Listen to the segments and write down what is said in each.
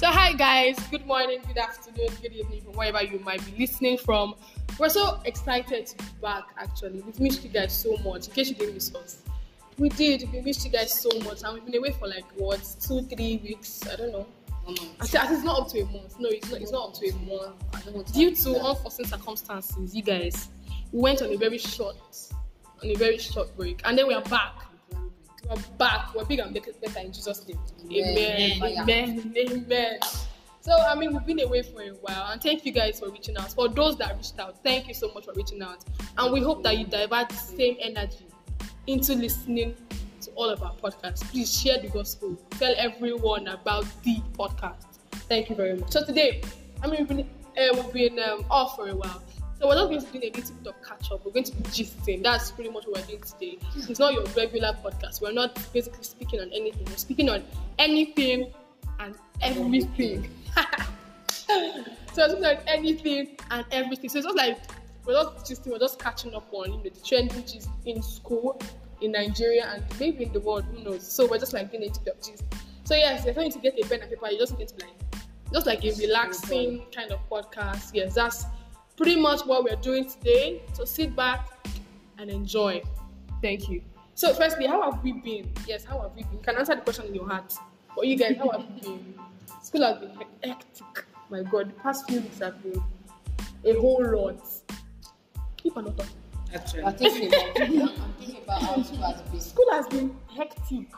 So, hi guys, good morning, good afternoon, good evening, from wherever you might be listening from. We're so excited to be back actually. We've missed you guys so much. In case you didn't miss us, we did. We missed you guys so much, and we've been away for like what two, three weeks. I don't know. I think it's not up to a month. No, it's not. It's not up to a month. Due to unforeseen circumstances, you guys, we went on a very short, on a very short break, and then we are back. We're back. We're big and better in Jesus' name. Amen. Amen. Amen. Amen. So I mean, we've been away for a while, and thank you guys for reaching out. For those that reached out, thank you so much for reaching out, and we hope that you divert the same energy into listening to all of our podcasts. Please share the gospel. Tell everyone about the podcast. Thank you very much. So today, I mean, we've been uh, we've been um, off for a while. So we're not going to do a little bit of catch up. We're going to be gisting. That's pretty much what we're doing today. It's not your regular podcast. We're not basically speaking on anything. We're speaking on anything and everything. so it's like anything and everything. So it's just like we're not just we're just catching up on you know the trend which is in school in Nigeria and maybe in the world, who knows. So we're just like doing a tip of gist. So yes, if you're going to get a pen and paper, you just need to like just like a relaxing kind of podcast. Yes, that's pretty much what we're doing today. So sit back and enjoy. Thank you. So, firstly, how have we been? Yes, how have we been? You can answer the question in your heart. But you guys, how have you been? School has been hectic. My God, the past few weeks have been a whole lot. Keep on talking. Actually, I'm thinking about, I'm thinking about how school has been. School has been hectic.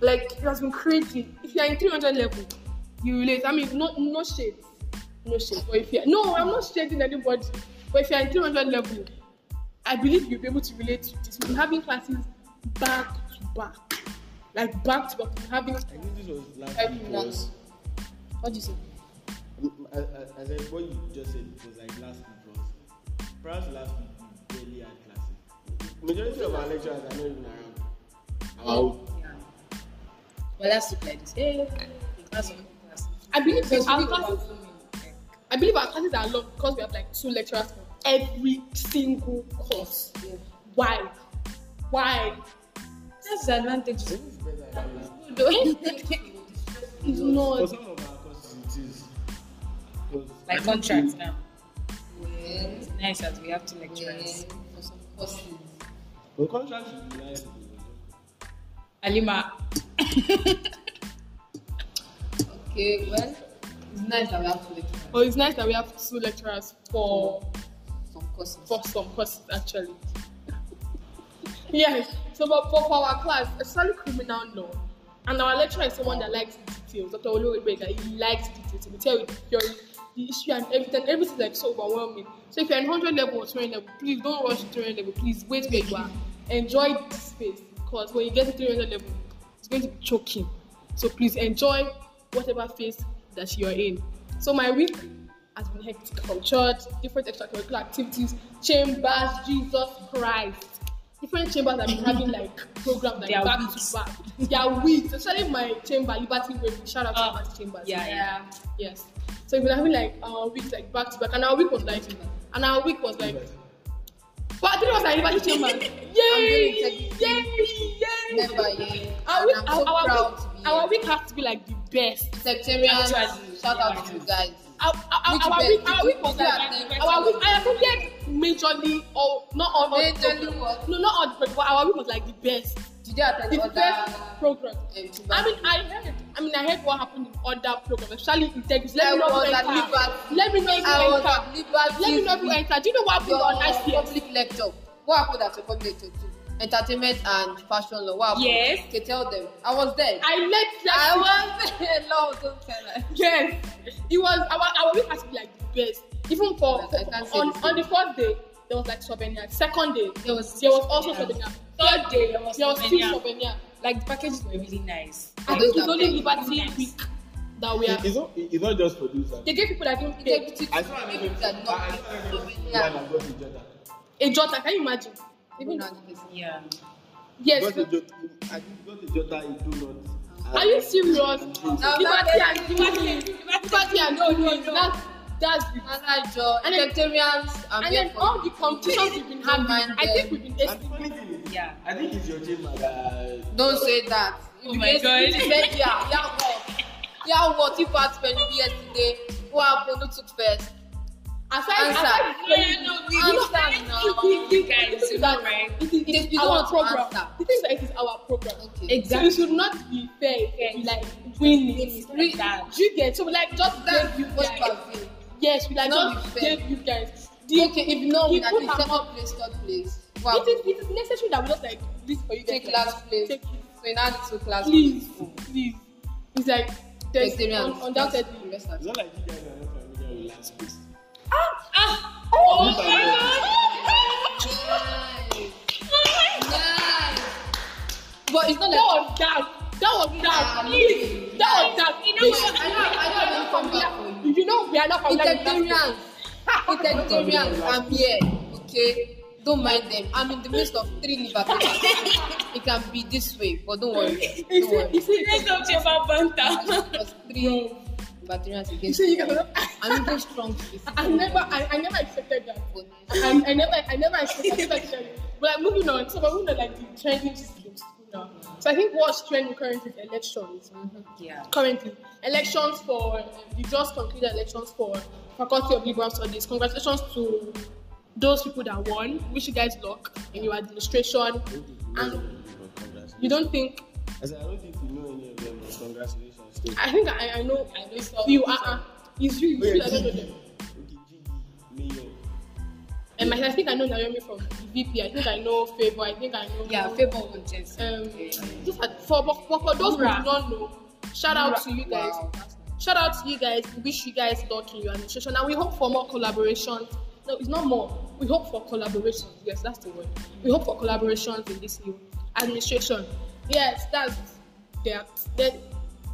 Like, it has been crazy. If you're in 300 level, you relate. I mean, no, no shades. No shade. But if you're, no, I'm not shading anybody. But if you're in 300 level, I believe you'll be able to relate to this. We've been having classes back to back. Like, back to back. We've been having I think this was last Every week. What do you say? Mm, mm, I, I, I said what you just said was like last week was perhaps last week we barely had classes. Majority of our lecturers are not even around. Our, Well, let's look like this. Hey, class of class. I believe Because our classes, filming. I believe our classes are long because we have like two lecturers for every single course. Yeah. Why? Why? That's the advantage. it's better than last. It's For not. some of our courses it is. 'Cause I Like think contracts now. Well, It's nice that we have two lecturers. well, for some courses. The contract should be nice. Alima. Okay, well, it's nice that we have to lecture But it's nice that we have two lecturers for some courses. for some courses actually. yes. So but for, for our class, especially criminal law, and our lecturer is someone that likes details. Dr. Oluwebega, he likes details. He will tell you the theory, the issue, and everything. Everything is like so overwhelming. So if you're in 100 level or 20 level, please don't rush to 300 level. Please wait where you are. Enjoy this space because when you get to 300 level, it's going to be choking. So please enjoy whatever phase that you're in. So my week has been hectic from church, different extracurricular activities, chambers, Jesus Christ. Different chambers have been having like programs like back weeks. to back. Their weeks, especially my chamber, Liberty Way. Shout out to Oh, Liberty Chambers. yeah, yeah. Yes. So we've been having like our weeks like back to back, and our week was like, and our week was like, but I think it was like Liberty Chambers. Yay! Yay! Yay! Never, yeah. Our week, I'm so our proud week, week has to be like the best. Secretarians, Actually, shout out to yeah. you guys. Our, our, our, week, our week you- was you like attend? our week. I attended majorly or not all. Majorly what? No, not all the programs, but our week was like the best. Did you attend The other best program. um, I mean, I heard. I mean, I heard what happened in other programs, especially in Texas. Let I me know who at enter. Let me know if you enter. Let me know if you enter. Do you know what happened on ICS? public lecture. What happened at your public lecture? Entertainment and fashion law. What happened? Yes. Okay, tell them. I was there. I led that. I was there. No, don't tell her. Yes, it was our our week has to be like the best. Even for, I can't on the on the first day there was like souvenir. Second day There was there was also yeah. souvenir. Third day, there was there was still souvenir. souvenir. Like the packages were really nice. I those think it's only very Liberty nice. week that we are. It's not, it's not just for those. They gave people that didn't pay Integrity I saw an people that I not I saw an event. souvenir. Yeah, I got the Jota. a jota. Can you imagine? Even the case. Yeah. yes. The Jota. I think Jota. It do not. Are you serious? Liberty that- and Liberty, Liberty and no, no, no. That's that's the And then- Secretarians, and here then all the competitions we've been having. I think we've been And is, Yeah. I think it's your chamber that. Don't say that. Oh my God. Yeah, yeah, well. Yeah, what if I spent yesterday? What happened? Who took first? Aside, Answer. aside No, no, no, we Answer don't now. the, the, Guys, you know, right? it is, it is our program. answer. The thing is that it is our program. Okay. So it should not be fair. if we, like win it. Like that. Do you get? So we like just That's give you what guys. you. Yes, we like Not just give you guys. The, Okay, if no win, at people least are second not- place, third place. Wow. It is, it is necessary that we just like this for you guys. Take last place. Take. So you now need to class. Please, please. It's like there's Vegetarians. undoubtedly. Rest assured. It's not like you guys are not familiar with last place. Oh. oh nice. But it's not that like was dark. That was dark. Please, that was dark. You know? I know, I know, I know, come back for you. Know we are not with that. Vegetarians, vegetarians, I'm here, okay? Don't mind them. I'm in the midst of three libertarians. it can be this way, but don't worry. Don't worry. you see, Let's talk about banter. Because three libertarians you against see, you one. can. I'm even strong. I never, I, I never expected that. I, I never, I never expected, I never expected. But like moving on, so we're moving on like the trending systems now. So I think what's trending currently is elections. Yeah. Currently, elections for um, the just concluded elections for Faculty of Liberal Studies. Congratulations to those people that won. Wish you guys luck in your administration. And you don't think? I I don't think you know any of them, congratulations. To- I think I, I know. I know some. You, uh, uh, it's you. You, yeah, I don't know them. Okay, Gigi, Mayor. Um, I think I know Naomi from the VP. I think I know Favor. I think I know. Yeah, favor one gents. Um, these are, for, for, for those who do not know, shout out to you guys. Wow. Shout out to you guys. We wish you guys luck in your administration, and we hope for more collaborations. No, it's not more. We hope for collaborations. Yes, that's the word. We hope for collaborations in this new administration. Yes, that's they're, they're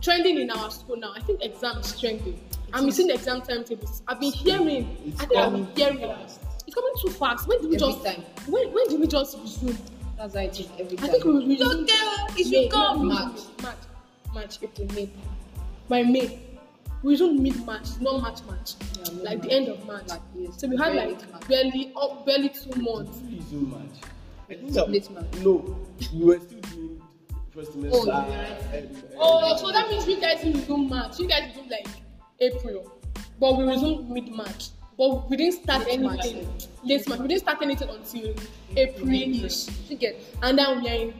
trending in our school now. I think exam is trending. I'm missing the exam timetables. I've been hearing. It's I think I've been hearing. fast. It's coming too fast. When did we Every just? time. When when did we just resume? That's how it is every time. I think we will Don't resume. tell. It May, should come. March, March, March, April, May. By May, we resume mid March, not March, March. Yeah, mid-March. like the end of March. Like, yes, so we had like March. barely, oh, barely two months. Who is so much? I think It's that, late March. no, we were still doing first semester. Oh, you're uh, right. um, Oh, so that means you guys didn't resume March. You guys resumed like April, but we resumed mid March. But we didn't start Late March, anything late March. We didn't start anything until April-ish. You get, and then we are in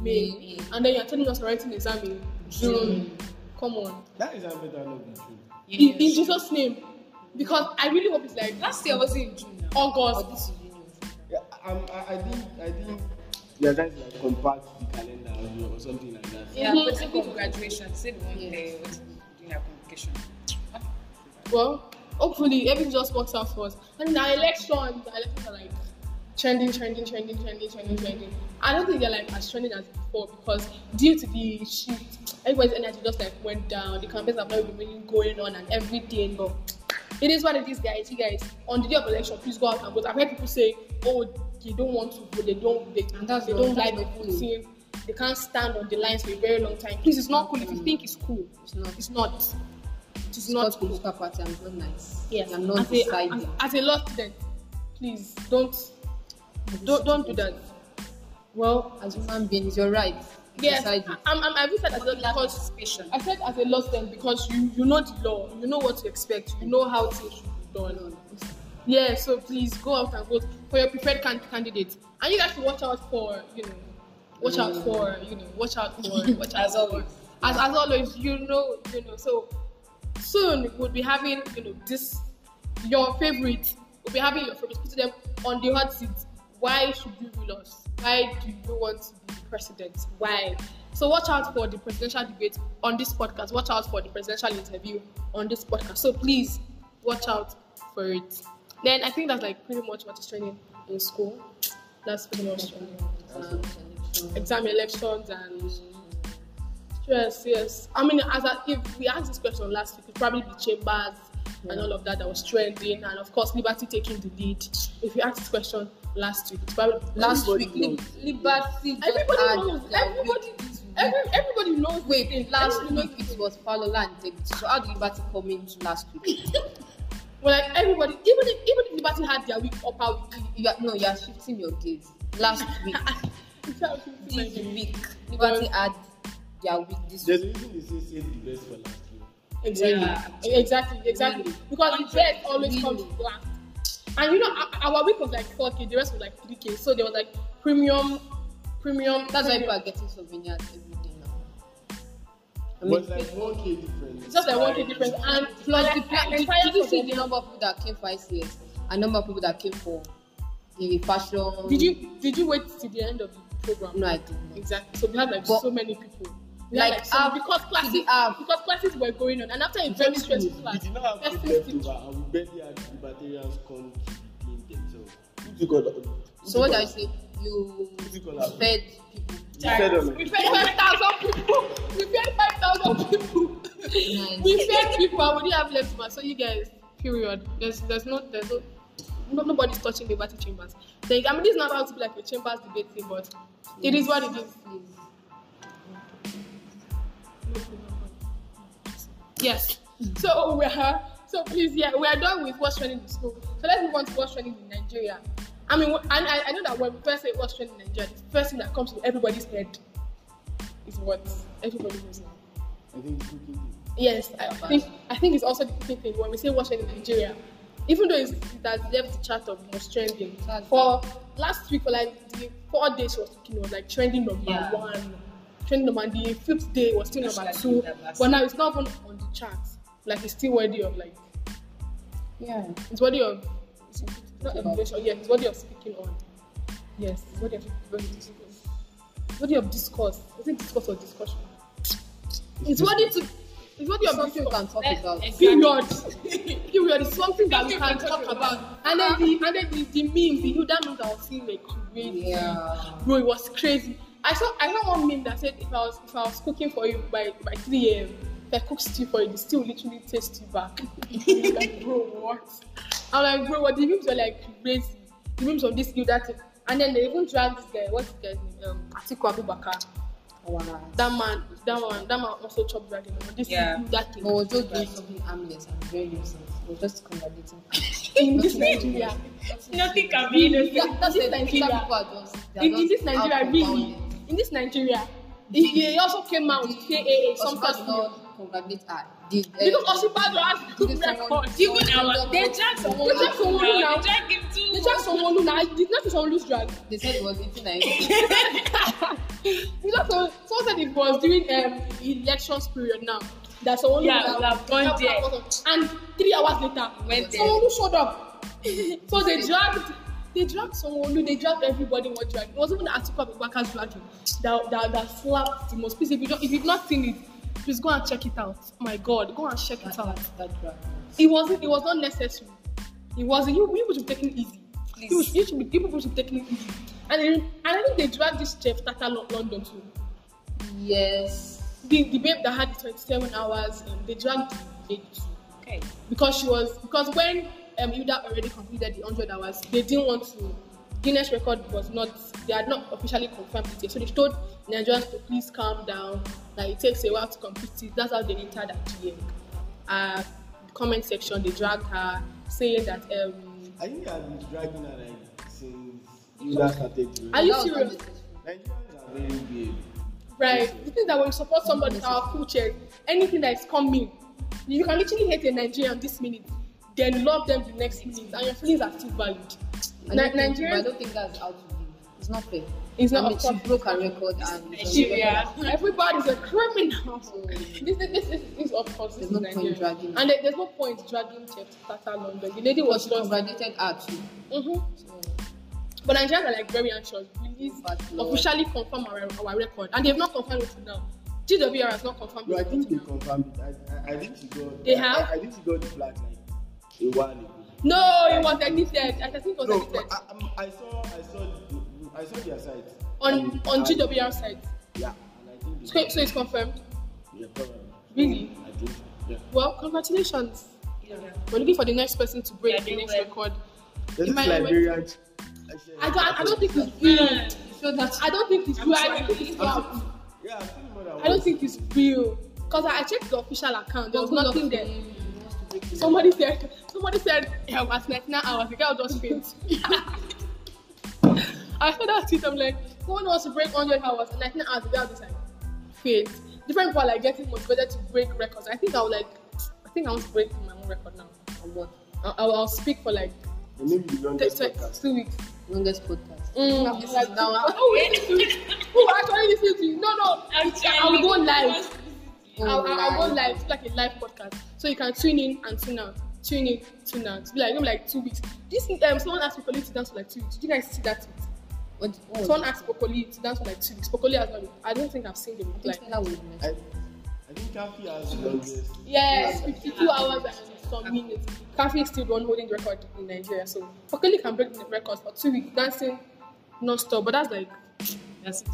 May, May. and then you're telling us we're writing exam in June. Come on. That is how better not be true. in, in Jesus' name. Because I really hope it's like Last year was in June now. Oh, August. this is union. Yeah, um, I, I think I think they are trying to like compact the calendar or, or something like that. Yeah, Mhm. but people graduation, say the one Yes. day was doing their communication. Well, hopefully everything just works out for us. And now elections, the elections are like trending, trending, trending, trending, trending, trending. I don't think they're like as trending as before because due to the shift, everybody's energy just like went down. The campaigns have not been really going on and everything. But it is what it is, guys. You guys, on the day of election, please go out and vote. I've heard people say, "Oh, they don't want to vote. They don't. They, And that's they don't like voting. They can't stand on the lines for a very long time. Please, it's not cool. If you think it's cool, It's not. it's not. It's It's not cool. political party. I'm not nice. Yes, I'm not as a, as, as a law student, please don't don't don't do that. Well, As a human being, it's your right. Yes, decide it. I'm, I'm, I said as a because. I said as a law student because you you know the law, you know what to expect, you know how things should be done. Yeah, so please go out and vote for your preferred can- candidate, and you guys should watch out for you know, watch out for you know, watch out for watch out As for- always. as as always, you know, you know. So soon we'll be having you know this your favorite. We'll be having your favorite. Put them on the hot seat. Why should you rule us? Why do you want to be president? Why? So watch out for the presidential debate on this podcast. Watch out for the presidential interview on this podcast. So please watch out for it. Then I think that's like pretty much what is trending in school. That's pretty much trending. Um. Exam elections and Yes, yes. I mean, as a, if we asked this question last week, it'd probably be chambers and all of that that was trending, and of course, Liberty taking the lead. If you ask this question last week, probably Last Everybody week, Lib- knows. Liberty. Everybody knows. their Everybody, week every, everybody knows. Wait, last Everybody week knows it was Falola and Integrity. So how did Liberty come into last week? Well, like everybody, even if even if Liberty had their week up, week, you are, no, you are shifting your gaze. Last week, this week, Liberty had their week this There's week. a reason they say the best for last year. Exactly. Exactly. Exactly. Really? Because the best always comes Really? last. And you know, our- our week was like 4k, the rest was like 3k. So there was like premium, premium. That's why premium. people are getting souvenirs every day now. I mean, it's like one k difference. It's just like 1k difference. And plus and the like, pla- the did, you see the number of people that came for ICS and number of people that came for the fashion? Did you did you wait till the end of the program? No, I did not. Exactly. So we had like But- so many people. Like, like half um, because classes the half. Um, because classes were going on, and after a very stressful class, we did not have first food to- over, and we barely had libertarians come to themselves. All the- So what I say? You Who took all that? fed people. You fed on we fed five thousand people. We fed five thousand people. We fed people, we didn't have leftovers. So you guys, period. There's there's no there's no. No, nobody's touching liberty chambers. Like, I mean, this is not about to be like a chambers debate thing, but it is what it is. Please. Yes. So oh, we're so please, yeah, we are done with what's trending in school. So let's move on to what's trending in Nigeria. I mean, and I, I know that when we first say what's trending in Nigeria, the first thing that comes to everybody's head is what everybody knows now. I think it's cooking. Yes, I think I think it's also the cooking thing when we say what's trending in Nigeria. Even though it's, it has left the chart of most trending. For last week, for like the four days she was cooking, it was like trending number Yeah. one. Trending number the fifth day was still number two. But now it's not even on the charts. Like it's still worthy of like Yeah. it's worthy of it's not Speaking evaluation, yeah, it's worthy of speaking on. Yes, it's worthy of it's worthy of discourse. Is it discourse or discussion? It's worthy to it's worthy of Something we can talk about. Period. Period. It's something that we can talk talk about. And then the and then the, the memes, the Hilda memes I was seeing like crazy. Yeah. Bro, it was crazy. I saw I saw one meme that said if I was if I was cooking for you by by 3 a.m. if I cook stew for you, the stew literally taste you back. I'm like, bro, what? I'm like, bro, what the memes were like crazy. The memes of this Hilda thing. And then they even dragged this guy, what's this guy's name? Um Atiku Abubakar. Wow. That man, that man, that man also chopped dragon. This Yeah. Hilda thing. But was just doing something harmless and very innocent. We're just contradicting. in this Nigeria. Nothing can be innocent. That's This it. Nigeria. People are just. in, in this Nigeria, for really, violence. In this Nigeria, he, he also came out to say, hey, some not congratulate her. Did, uh, Because Oshibajo has good record. Even our they drag someone. They drag someone now. They drag him too. They drag someone now, did not someone lose drag. They said it was 89. You know, so, someone said it was during um, elections period now. That someone Yeah, was- have gone there. And three hours later, Went there. someone who showed up. so they dragged, they dragged someone who they dragged everybody was dragged. It wasn't even Atiku Abubakar's dragging that, that, that slapped the most. Please, if, you don't, if you've not seen it, please go and check it out. Oh my God, go and check it that, out. that, that drag. It wasn't. It was not necessary. It wasn't. You people should be taking it easy. Please. You, you should be. You people should be taking it easy. And then, and I think they dragged this chef Tata Lo- London too. Yes. The the babe that had the 27 hours, um, they dragged the lady too Okay. because she was because when um Hilda already completed the 100 hours, they didn't want to. Guinness record was not. They had not officially confirmed it yet, so they told Nigerians to please calm down. That it takes a while to complete it. That's how they entered that DM. Uh, comment section, they dragged her, saying that um. I think I've been dragging her like since you started to. Are you serious? Nigerians are very weird. Right. The thing that when you support somebody, our culture, anything that is coming, you can literally hate a Nigerian this minute, then love them the next minute, and your feelings are still valid. I Ni- don't, think, but I don't think that's how to live. It's not fair. It's not I mean, of she broke her record and Nigeria. everybody's a criminal. So, This, this, this, this is of course There's is no point dragging and there- there's no point dragging Chef Tata London. The lady but was she just. congratulated her too. Mhm. So, But Nigerians are like very anxious. Release But no. officially confirm our, our record, and they've not confirmed it now. GWR has not confirmed No, I think they confirmed it. I, I, I think she got. They I, have? I, I think she got the flag like a while ago. No, it was edited. I think it was No, edited. I, I'm- I saw, I saw, I saw their site. on And on GWR side. Yeah, and I think. So, so it's confirmed. yeah, probably. Really? I think. Yeah. Well, congratulations. Yeah. We're looking for the next person to break Yeah, the next will. record. This If I went- Liberian. ch- I don't. I don't think it's real. so that I don't think it's I'm real. I don't think it's real. Yeah, I've seen more than I don't think it's real. Cause I checked the official account. There was Good luck nothing to there. Somebody said. Somebody said. Yeah, it was 99 hours. The girl just faint. I saw that tweet. I'm like, someone wants to break 100 hours and 99 hours. The girl just like faint. Different people are like getting motivated to break records. I think I would like I think I want to break my own record now. I'll, I'll, I'll speak for like maybe the longest t- podcast. two weeks. Longest podcast. Mm, This like, is now. who will listen to- who actually listen to you? No, no. I'll go live. I'll, I'll, I'll go live. It's like a live podcast. So you can tune in and tune out. Tune in, tune out. It's like maybe like two weeks. This um, someone asked Poco Lee to dance for like two weeks. Did you guys see that? tweet? What? what was Someone it? asked Poco Lee to dance for like two weeks. Poco Lee has not. I don't think I've seen the I reply. think that was I. I think Kaffy has the longest. Yes, 52 hours and some minutes. Kaffy is still the one holding the record in Nigeria. So Poco Lee can break the record for two weeks dancing non-stop. But that's like That's it.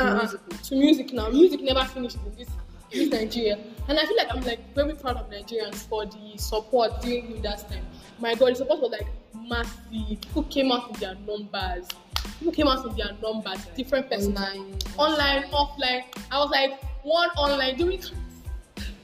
uh, to music now. Music never finishes in this, this Nigeria. And I feel like I'm like very proud of Nigerians for the support during that time. My God, the support was like massive. People came out with their numbers. People came out with their numbers. Different persons. Online. Online, offline. I was like one online during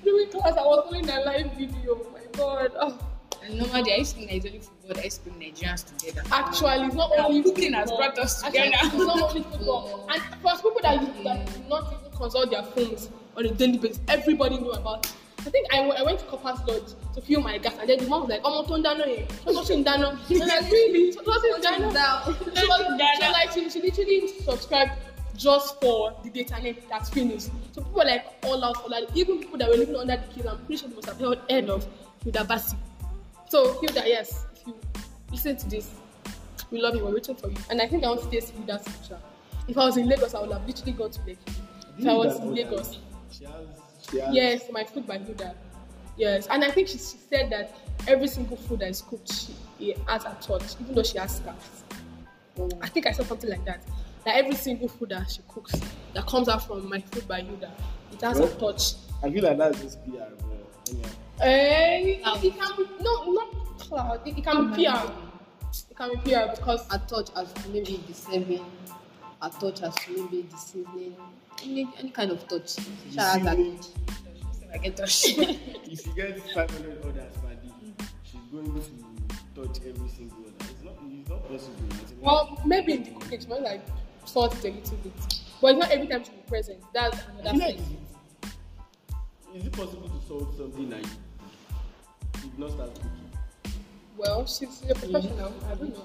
during class. I was doing a live video. Oh my God. Oh. And normally I used to think only football that used to bring Nigerians together. Actually, it's not only Cooking has brought us Actually, together. It's not only football. And for people that, that do not even consult their phones on a daily basis, everybody knew about it. I think I, I went to Copper's Lodge to fill my gas, and then the mom was like, "Oh, don't dano here, don't dano." And I was like, "Really? So don't dano?" She was, she was like, she, she literally subscribed just for the data net that's finished. So people were like all out for that. Even people that were living under the kill, I'm pretty sure they must have heard, heard of Hilda Basi. So Hilda, yes, if you listen to this, we love you. We're waiting for you. And I think I want to taste Hilda's picture. If I was in Lagos, I would have literally gone to Lagos. If I was in Lagos, She has. She has. yes, my food by Hilda. Yes, and I think she, she said that every single food that is cooked, she it has a touch, even though she has scars. I think I saw something like that. That every single food that she cooks that comes out from my food by Hilda, it has a touch. I feel like that's just PR. But anyhow. Eh, it, it can be no, not cloud. It, it can be PR. It can be PR because A touch as to maybe deceiving. A touch as to maybe deceiving. Any, any kind of touch. She has that Deceiving. touch. I get touched. if she gets 500 orders per day, she's going to touch every single order. It's not, it's not possible. It's not- well, maybe in the cooking she might like salt it a little bit, but it's not every time she be present. That's another feel like, thing. is it possible to solve something like you did not start cooking? Well, she's, a professional. I don't know.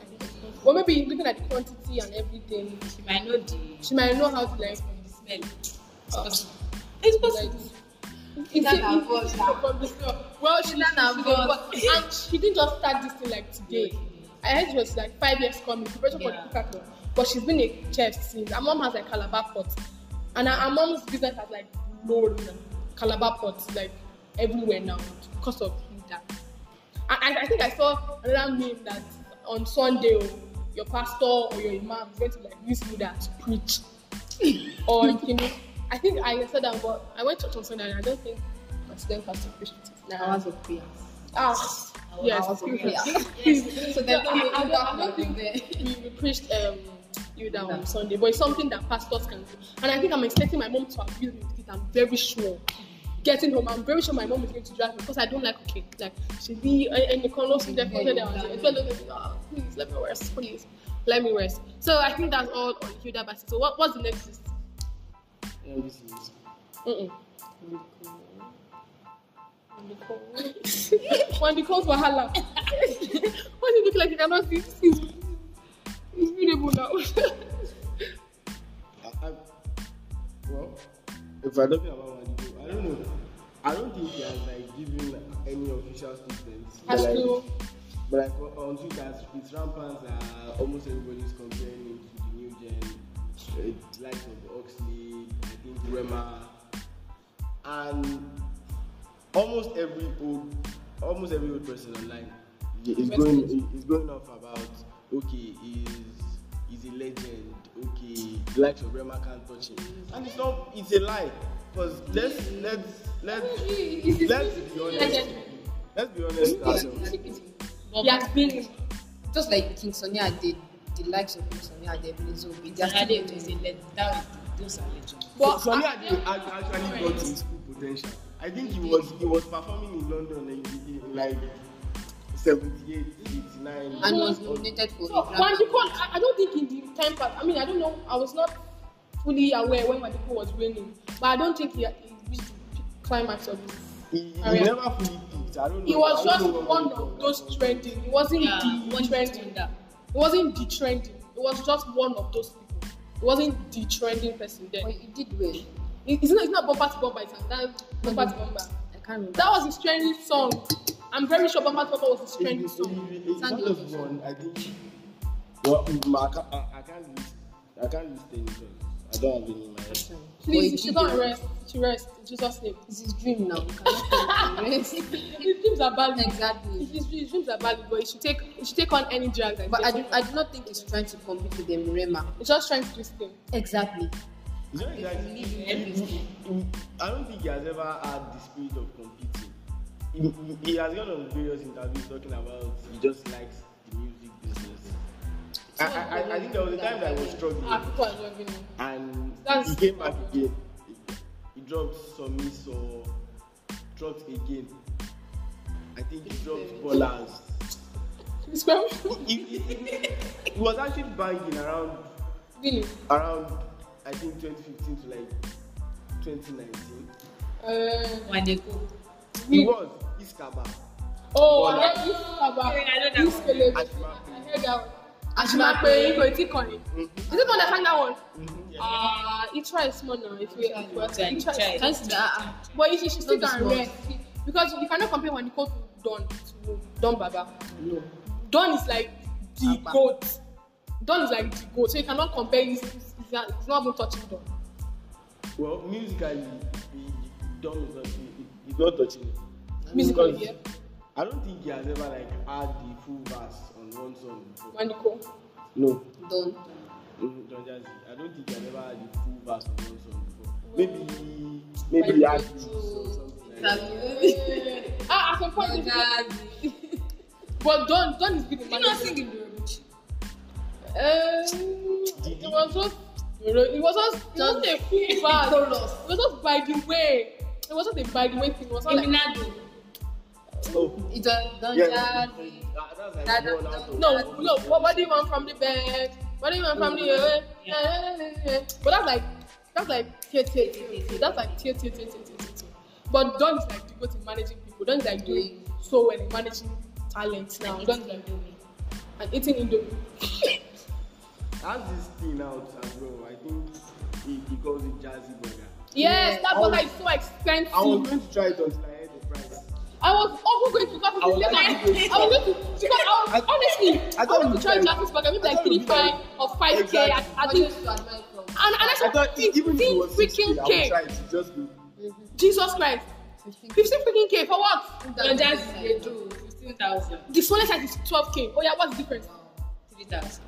Well, maybe looking at the quantity and everything, She might know the she might know how to like. from the smell. It's Uh, possible. It's possible. It's That it- her it- voice, it's now. from the smell. Well, she, she, she, and she didn't just start this thing like today. I heard it was like five years coming, preparation for the Yeah. cookathon. But she's been a chef since. Her mom has like Calabar pot, and her, her mom's business has like blown Calabar pots like everywhere now because of. I, I, think I saw another meme that on Sunday, oh, your pastor or your imam is going to like use Buddha to preach. or you know, I think I said that, but I went to church on Sunday and I don't think my student pastor preached it. Nah. Hours of prayer. Ah, yes. Hours of excuse prayer. me. So there's no I- I don't- I don't think we, we preached um, you down on Sunday, but it's something that pastors can do. And I think I'm expecting my mom to agree with it. I'm very sure. Getting home, I'm very sure my mom is going to drive me because I don't like cooking. Like she be and the color see that there oh, ah, please let me rest, please let me rest. So I think that's all on Hilda Baci. So what, what's the next list? Yeah, this is- Mm-mm. when the calls wahala. Why do you look like you cannot see? Is it's beautiful now. I, I, well, if we're talking about Madibo, I don't know. I don't think he has like given any official statements. Has but, like, to but like on Twitter, it's rampant. Uh, almost everybody's comparing him to the new gen, uh, likes of Oxley, I think Rema, and almost every old, almost every old person online is going is going off about okay, he's he's a legend. Okay, the likes of Rema can't touch him, and it's not. It's a lie. Cause let's let's let's let's be honest. Let's be honest. ourselves. he has been Just like King Sunny did, the likes of King Sunny did, so we just That is a legend. That is those are legends. But Sunny I- Ade actually got to his full potential. I think he was he was performing in London in, in like 78, 89. and was nominated for So, a Grammy. Wande Coal, I, I don't think in the time pass. I mean, I don't know. I was not fully aware when Wandikon was winning, but I don't think he, he reached the climax of his he, he Oh, never fully peaked. I don't know. He was just one he of those trending. It wasn't Yeah, the one trending. It wasn't the trending. It was just one of those people. It wasn't the trending person then. But he did well. It- It's not, it's not bumper to bumper, it's that bumper to bumper. I can't remember. That was his trending song. I'm very sure bumper to bumper was his He- trending he- song. he- he- He it just also. won. I think. Well, I can't. I, I can't list. I can't list any because I don't have any in my head. But he Please, she did don't well. rest. She rest. In Jesus' name. It's his dream now. We cannot tell him to rest. His dreams are valid. Exactly. His, his dreams are valid, but he should take he should take on any drag. that But I do. I do not think he's trying to compete with them, Rema. He's just trying to do his thing. Exactly. It's not exactly. believe in he- everything. he- he- I don't think he has ever had the spirit of competing. He, he, he has gone on various interviews talking about he just likes the music business. I, I, I, I think there was a time that I was struggling. Ah, people are loving him. and That's- he came back again. He, he dropped some miss or dropped again. I think he dropped ballers. It's very He, he, he, he was actually banging around really. around I think 2015 to like 2019. Uh, When they go. He was Iskaba. oh, Bola. I heard this about I know that this one. I heard that one. Ashimape, Koiti Koni. Is it the one that sang that one? Mhm, yeah. Ah, he tried small now. If you, if you are- Try, he tried. try. Can't see that. ah, But you should still Not can small. rest because you cannot compare when you go to Don to Don Baba. No. Don is like the Abba. goat. Don is like the goat, so you cannot compare. He's, he's, he's not he's not even touching Don. Well, musically, he, he, Don is not, he, he- he's not touching it. Musically, Because yeah. I don't think he has ever like had the full verse on one song before. When you go. No, Don't. Mhm, Don Jazzy. I don't think he has ever had the full verse on one song before. Maybe, maybe he had this something like that. ah, at some point, it's- but Don Don is good in Did you not managing. sing in Yorubuchi? Um, it was just, it was just, it wasn't a full verse. It was just by the way. It wasn't a by the way thing. It was not like, Eminado. Oh, It's a don't yeah. That- That's like That- that- out no, no. What, what do you want from the bed? What do you want from the? Uh, Yeah. But that's like, that's like tier tier tier. tier. That's like tier tier tier tier tier tier. But Don is like the good in managing people. Don is like doing so well in managing talent now. Don is like doing and eating indomie. Has this thing out as well. I think he, he calls it Jazzy Burger. Yes, that I burger was- is so expensive. I was going to try it until I heard the price. I was also going to because I was like, later. I was going to because I was I- honestly I I, thought wanted to try was Jackie's burger maybe I like three was five or five k. Exactly. I, I think else to admire from? and and I I said thought even if it was 60, freaking I would k. try it. It just be Jesus Christ, 15. freaking k for what? Your jazz they do 15,000. The smallest size is twelve k. Oh yeah, what's the difference? 3,000.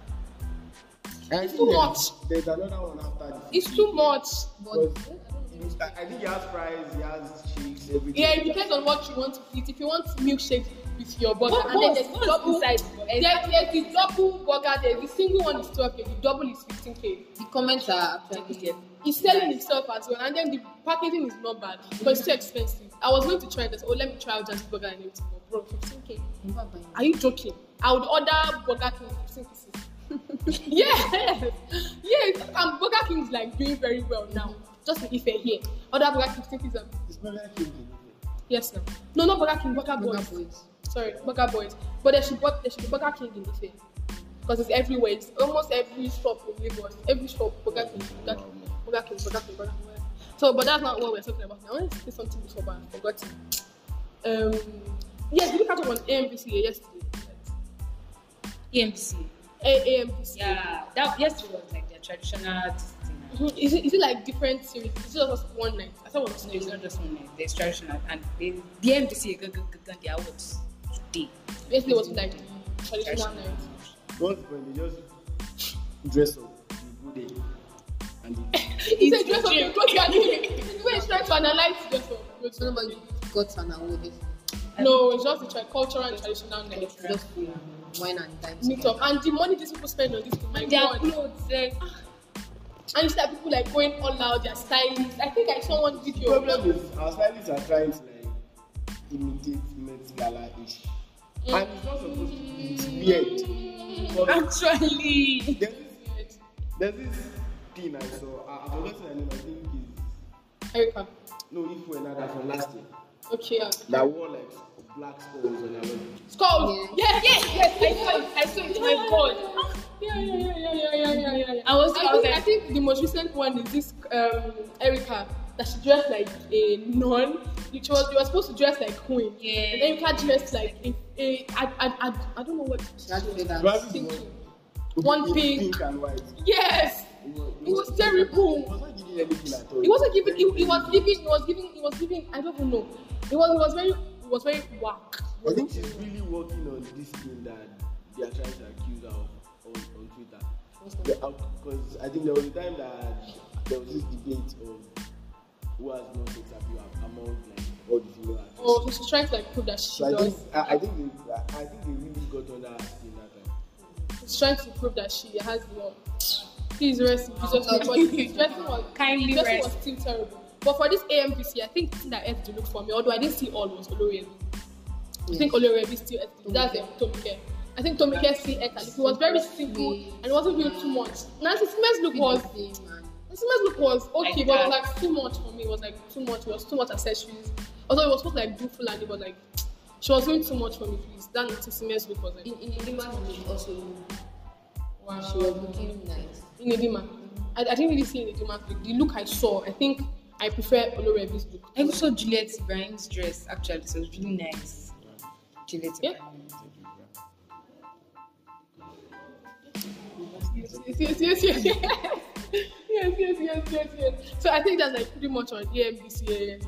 It's too much. There's another one after this. It's too much. But I I think he has fries, he has shakes, everything. Yeah, it depends on what you want to eat. If you want milkshake with your burger, What- and then what's- there's the double inside? There, there's the double burger. There, the single one is twelve k. The double is fifteen k. the comments are actually He's selling himself as well, and then the packaging is not bad, but it's too expensive. I was going to try this. Oh, let me try out just burger and everything. But bro, 15k. Are you joking? I would order Burger King 15 pieces. yes, yes. And Burger King is like doing very well now. Just in Ife here. Order Burger King 15 pieces. It's Burger King. Yes, no. No, not Burger King. Burger Burger Boys. boys. Sorry, Burger Boys. But there should, there should be Burger King in Ife. Because it's everywhere. It's almost every shop in Lagos. Every shop, Burger King, Burger King, Burger King, Burger King, Burger King. So, but that's not what we're talking about now. I want to say something before, but I forgot. Um, yes, we looked at it on AMVCA yesterday. EMC. A- AMVCA. Yeah, that yesterday was like their traditional thing. Is it, is it like different series? Is it just one night? I thought it was No, it's not just one night. There's traditional and they, the MDC got the awards today. Yesterday was like traditional night. What's the point? They just dress up, they go there, and they He said dress up your you are doing. The way he's trying to analyze dress up. So nobody got an award. It's No, it's just the tra- cultural and traditional night. just wine and dine. Meet up. And the money these people spend on this thing, my And their clothes, eh, And you see that people like going all out, they're stylists. I think I saw one video. The problem is our stylists are trying to like imitate Met Gala ish. Mm. And it's not supposed to be. It's weird. Actually. there's this, there's this thing I saw. I, I've forgotten the name. I think is Erica. No, if we're not that from last year. Okay. Yeah. That wore like black skulls on her leg. Skull. Yes, yes, yes. I saw it. I saw it. Oh my God. Yeah, yeah, yeah, yeah, yeah, yeah, yeah, yeah. I was, I, I, was think, like, I think the most recent one is this um, Erica that she dressed like a nun. She was, you were supposed to dress like queen. Yeah. can't dress like a, a, a, a, a I don't know what. She One pink. pink and white. Yes. It was, it was terrible. It wasn't giving anything at all. It wasn't giving. It, was giving. It was giving. Was giving. I don't know. It was. It was very. It was very whack. I think she's really working on this thing that they are trying to accuse her of on, on Twitter. Because I think there was a time that there was this debate of who has more sex appeal among like all the female actors. Oh, she's trying to like prove that she so I think does. I, I think they I, I think they really got under her skin that time. She's trying to prove that she has more. Please rest in Jesus. name. But the dressing was Kindly the dressing rest. was still terrible. But for this AMVC, I think the that had to look for me, although I didn't see all was Oloriemi. I think Oloriemi still had to That's um, Tomike. I think Tomike still had It was very simple and it wasn't really too much. Nancy Isime's look was Nancy Isime's look was okay, but it was like too much for me. It was like too much. It was too much accessories. Although it was supposed to like do full and it was like she was doing too much for me. Please, that Nancy Isime's look was like In in Idima's look also, wow. she was looking nice. in Edima. I, I didn't really see in Edima's look. The look I saw, I think I prefer Olorebi's look. I also saw Juliet Ibrahim's dress actually, so it was really nice. Juliet Yeah. Ibrahim. Yes, yes, yes, yes, yes. yes, yes, yes, yes, yes. So I think that's like pretty much on AMBC.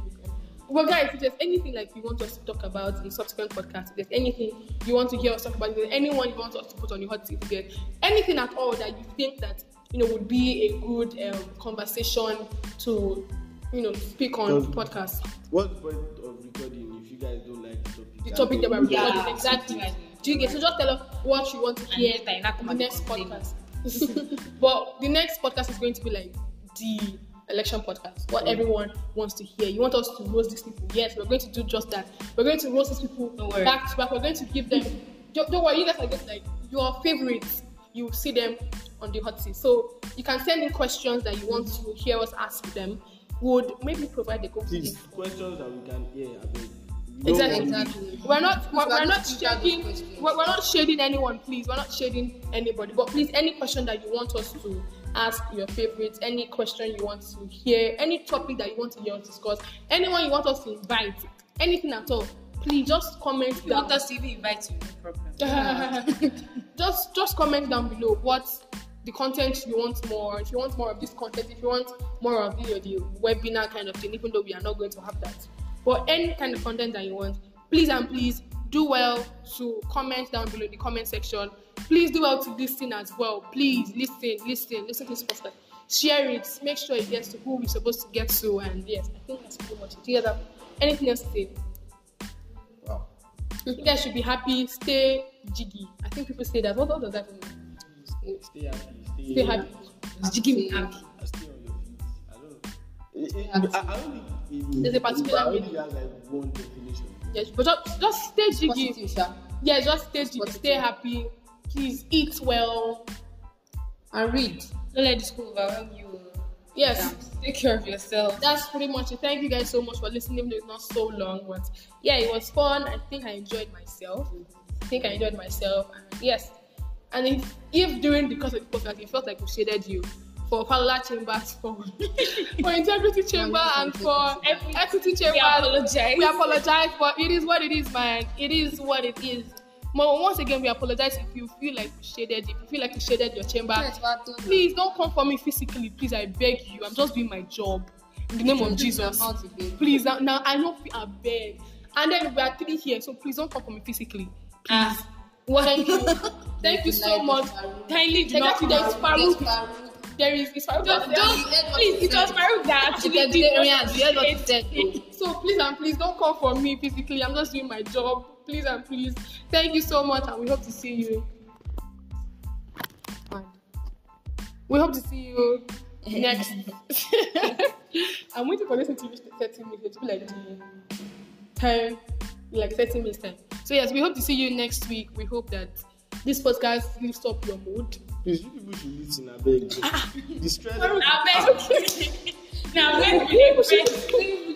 Well, guys, if there's anything like you want us to talk about in subsequent podcasts, if there's anything you want to hear us talk about, if there's anyone you want us to put on your hot seat, if there's anything at all that you think that you know would be a good um, conversation to you know speak on Does- podcast. What's the point of recording if you guys don't like the topic? the topic that we're recording. exactly. exactly. Do you get so just tell us what you want to hear later you now come in the next podcast. but the next podcast is going to be like the election podcast. What everyone wants to hear. You want us to roast these people? Yes, we're going to do just that. We're going to roast these people Don't worry. back to back. We're going to give them. don't, don't worry, you guys are just like your favorites. You will see them on the hot seat. So you can send in questions that you want to hear us ask them. Would maybe provide the Google Please, questions that we can hear. I mean, we don't Exactly. Exactly. We're not we're, we're not please answer those shading we're, we're not shading anyone, please. We're not shading anybody. But please, any question that you want us to ask your favorites, any question you want to hear, any topic that you want to hear us discuss, anyone you want us to invite, anything at all, please just comment If you down. want us to even invite you, no problem. just just comment down below what the content you want more. If you want more of this content, if you want more of the, the webinar kind of thing, even though we are not going to have that. But any kind of content that you want, please and please do well to comment down below in the comment section. Please do well to listen as well. Please listen, listen, listen to this podcast. Share it. Make sure it gets to who we're supposed to get to. And yes, I think that's pretty much it. Do you guys have anything else to say? Wow. You guys should be happy. Stay jiggy. I think people say that. What, what does that mean? Stay happy. Stay, Stay happy. Just give me happy. Stay on your feet. I don't. It, it, I, I don't think it, There's a particular I don't meaning. think it has like one definition. Yes, but just, just stay jiggy. Yeah, just stay jiggy. Stay happy. Please eat well. And read. Don't let the school overwhelm you. Yes, Take care of yourself. that's pretty much it. Thank you guys so much for listening. Even though it's not so long, but yeah, it was fun. I think I enjoyed myself. I think I enjoyed myself. And yes, and if, if during the course of the podcast you felt like we shaded you for Falola Chambers, for for Integrity Chamber, and for Equity- Equity Chamber, We apologize. we apologize, but it is what it is, man. It is what it is. But once again, we apologize if you feel like you shaded, if you feel like you shaded your chamber. Please don't come for me physically, please. I beg you. I'm just doing my job. In the name of Jesus. Please, now, now I know I beg. And then we are three here, so please don't come for me physically. Ah, Thank you. Thank you so much. kindly do not Exactly, there is come. Farouk. There is it's Farouk. Don't, that's don't, please, it was Farouk that actually did not You heard what he said. So please and please don't come for me physically. I'm just doing my job. Please and please. Thank you so much, and we hope to see you. We hope to see you next. I'm waiting for this to reach 30 minutes. It'll be like the time, like 30 minutes time. So yes, we hope to see you next week. We hope that this podcast lifts up your mood. Please, you people should listen. I beg. Ah. the stress. Now, beg. Now, beg. People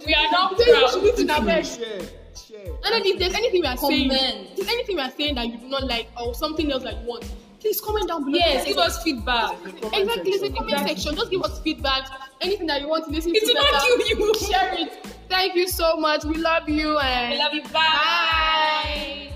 We are not Share, proud. share, share. And then if there's anything we are saying, if there's anything we are saying that you do not like or something else that you want, please comment down below. Yes, give us feedback. Exactly, it's a comment section. Just give us feedback. Anything that you want to listen It to, will not better, kill you. Share it. Thank you so much. We love you and I love you. Bye. bye.